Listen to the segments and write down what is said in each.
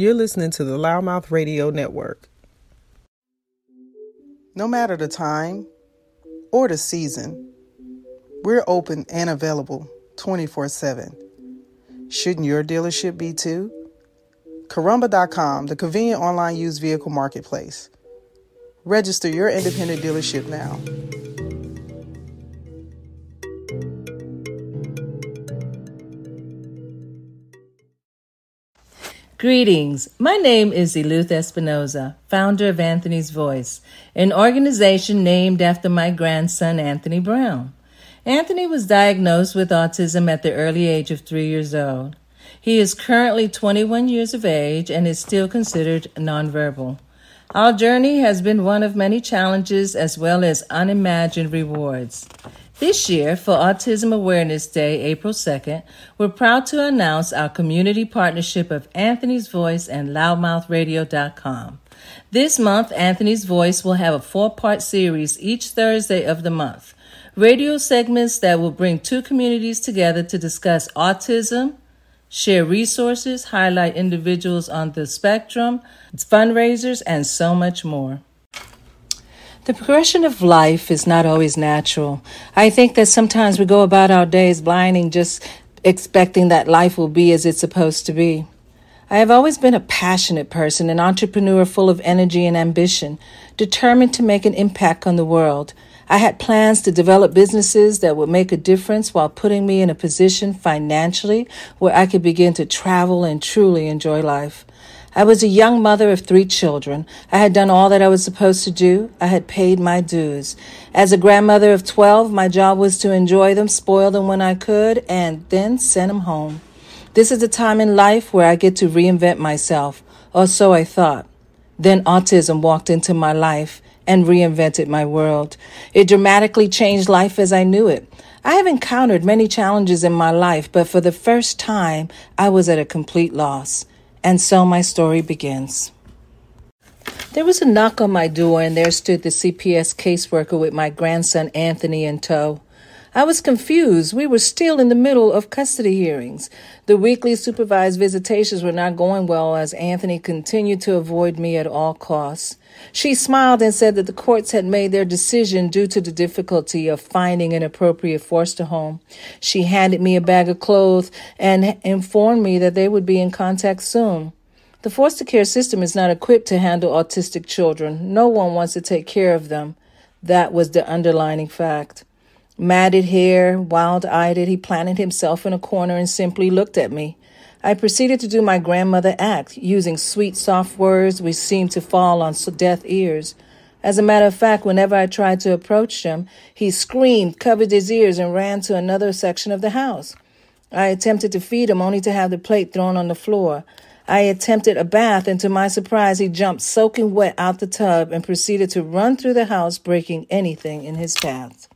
You're listening to the LouddMouth Radio Network. No matter the time or the season, we're open and available 24 7. Shouldn't your dealership be too? Carrumba.com, the convenient online used vehicle marketplace. Register your independent dealership now. Greetings. My name is Eliuth Espinoza, founder of Anthonie's Voice, an organization named after my grandson, Anthonie Brown. Anthonie was diagnosed with autism at the early age of three years old. He is currently 21 years of age and is still considered nonverbal. Our journey has been one of many challenges as well as unimagined rewards. This year, for Autism Awareness Day, April 2nd, we're proud to announce our community partnership of Anthonie's Voice and LouddMouthRadio.com. This month, Anthonie's Voice will have a four part series each Thursday of the month. Radio segments that will bring two communities together to discuss autism, share resources, highlight individuals on the spectrum, fundraisers, and so much more. The progression of life is not always natural. I think that sometimes we go about our days blinding, just expecting that life will be as it's supposed to be. I have always been a passionate person, an entrepreneur full of energy and ambition, determined to make an impact on the world. I had plans to develop businesses that would make a difference while putting me in a position financially where I could begin to travel and truly enjoy life. I was a young mother of three children. I had done all that I was supposed to do. I had paid my dues. As a grandmother of 12, my job was to enjoy them, spoil them when I could, and then send them home. This is a time in life where I get to reinvent myself, or so I thought. Then autism walked into my life and reinvented my world. It dramatically changed life as I knew it. I have encountered many challenges in my life, but for the first time, I was at a complete loss. And so my story begins. There was a knock on my door, and there stood the CPS caseworker with my grandson Anthonie in tow. I was confused. We were still in the middle of custody hearings. The weekly supervised visitations were not going well as Anthonie continued to avoid me at all costs. She smiled and said that the courts had made their decision due to the difficulty of finding an appropriate foster home. She handed me a bag of clothes and informed me that they would be in contact soon. The foster care system is not equipped to handle autistic children. No one wants to take care of them. That was the underlining fact. Matted hair, wild eyed, he planted himself in a corner and simply looked at me. I proceeded to do my grandmother act, using sweet, soft words which seemed to fall on deaf ears. As a matter of fact, whenever I tried to approach him, he screamed, covered his ears, and ran to another section of the house. I attempted to feed him only to have the plate thrown on the floor. I attempted a bath, and to my surprise, he jumped soaking wet out the tub and proceeded to run through the house, breaking anything in his path.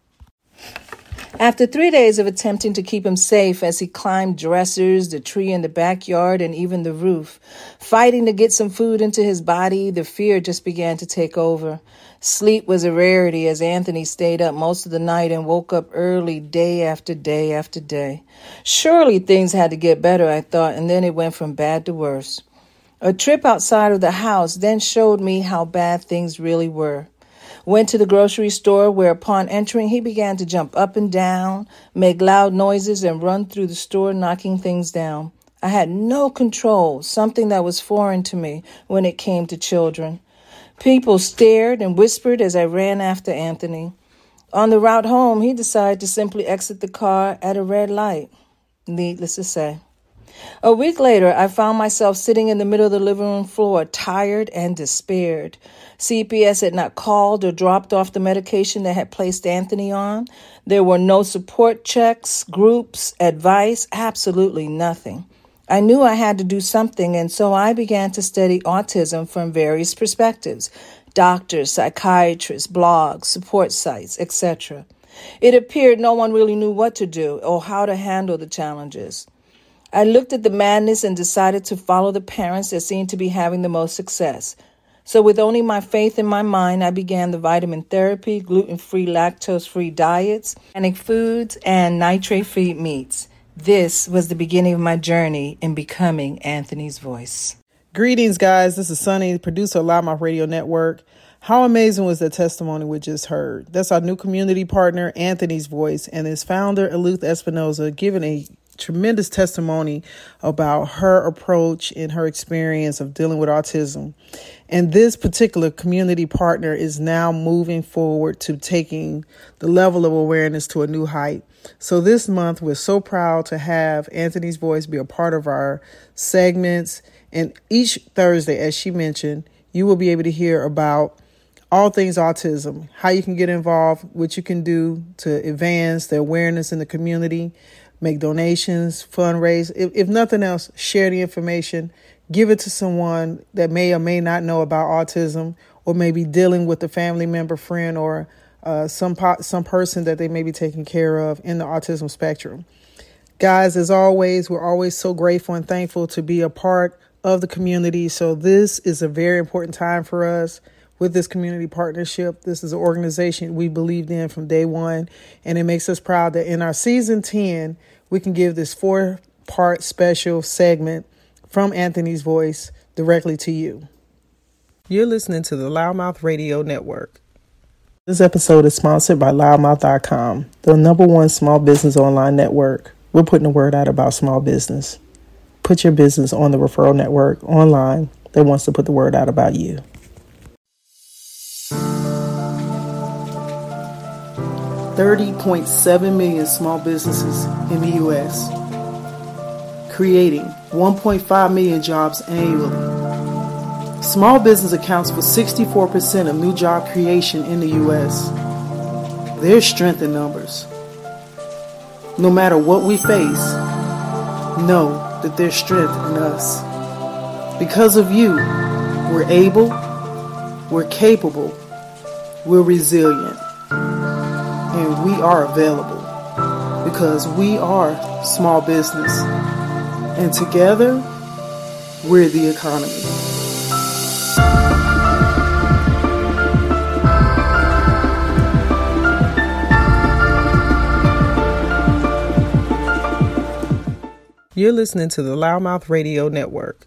After three days of attempting to keep him safe as he climbed dressers, the tree in the backyard, and even the roof, fighting to get some food into his body, the fear just began to take over. Sleep was a rarity as Anthonie stayed up most of the night and woke up early day after day after day. Surely things had to get better, I thought, and then it went from bad to worse. A trip outside of the house then showed me how bad things really were went to the grocery store where upon entering he began to jump up and down, make loud noises, and run through the store knocking things down. I had no control, something that was foreign to me when it came to children. People stared and whispered as I ran after Anthonie. On the route home, he decided to simply exit the car at a red light. Needless to say. A week later, I found myself sitting in the middle of the living room floor, tired and despaired. CPS had not called or dropped off the medication that had placed Anthonie on. There were no support checks, groups, advice, absolutely nothing. I knew I had to do something, and so I began to study autism from various perspectives doctors, psychiatrists, blogs, support sites, etc. It appeared no one really knew what to do or how to handle the challenges. I looked at the madness and decided to follow the parents that seemed to be having the most success. So, with only my faith in my mind, I began the vitamin therapy, gluten free, lactose free diets, organic foods, and nitrate free meats. This was the beginning of my journey in becoming Anthonie's voice. Greetings, guys. This is Sunny, producer of LouddMouth Radio Network. How amazing was the testimony we just heard? That's our new community partner, Anthonie's Voice, and his founder, Eliuth Espinoza, giving a tremendous testimony about her approach and her experience of dealing with autism. And this particular community partner is now moving forward to taking the level of awareness to a new height. So this month, we're so proud to have Anthonie's Voice be a part of our segments. And each Thursday, as she mentioned, you will be able to hear about all things autism, how you can get involved, what you can do to advance the awareness in the community, make donations, fundraise. If, if nothing else, share the information, give it to someone that may or may not know about autism or maybe dealing with a family member, friend, or uh, some po- some person that they may be taking care of in the autism spectrum. Guys, as always, we're always so grateful and thankful to be a part of the community. So this is a very important time for us with this community partnership. This is an organization we believed in from day one, and it makes us proud that in our season 10, we can give this four part special segment from Anthonie's voice directly to you. You're listening to the LouddMouth Radio Network. This episode is sponsored by LouddMouth.com, the number one small business online network. We're putting the word out about small business. Put your business on the referral network online that wants to put the word out about you. 30.7 million small businesses in the U.S., creating 1.5 million jobs annually. Small business accounts for 64% of new job creation in the U.S. There's strength in numbers. No matter what we face, know that there's strength in us. Because of you, we're able, we're capable, we're resilient and we are available because we are small business and together we're the economy. You're listening to the LouddMouth Radio Network.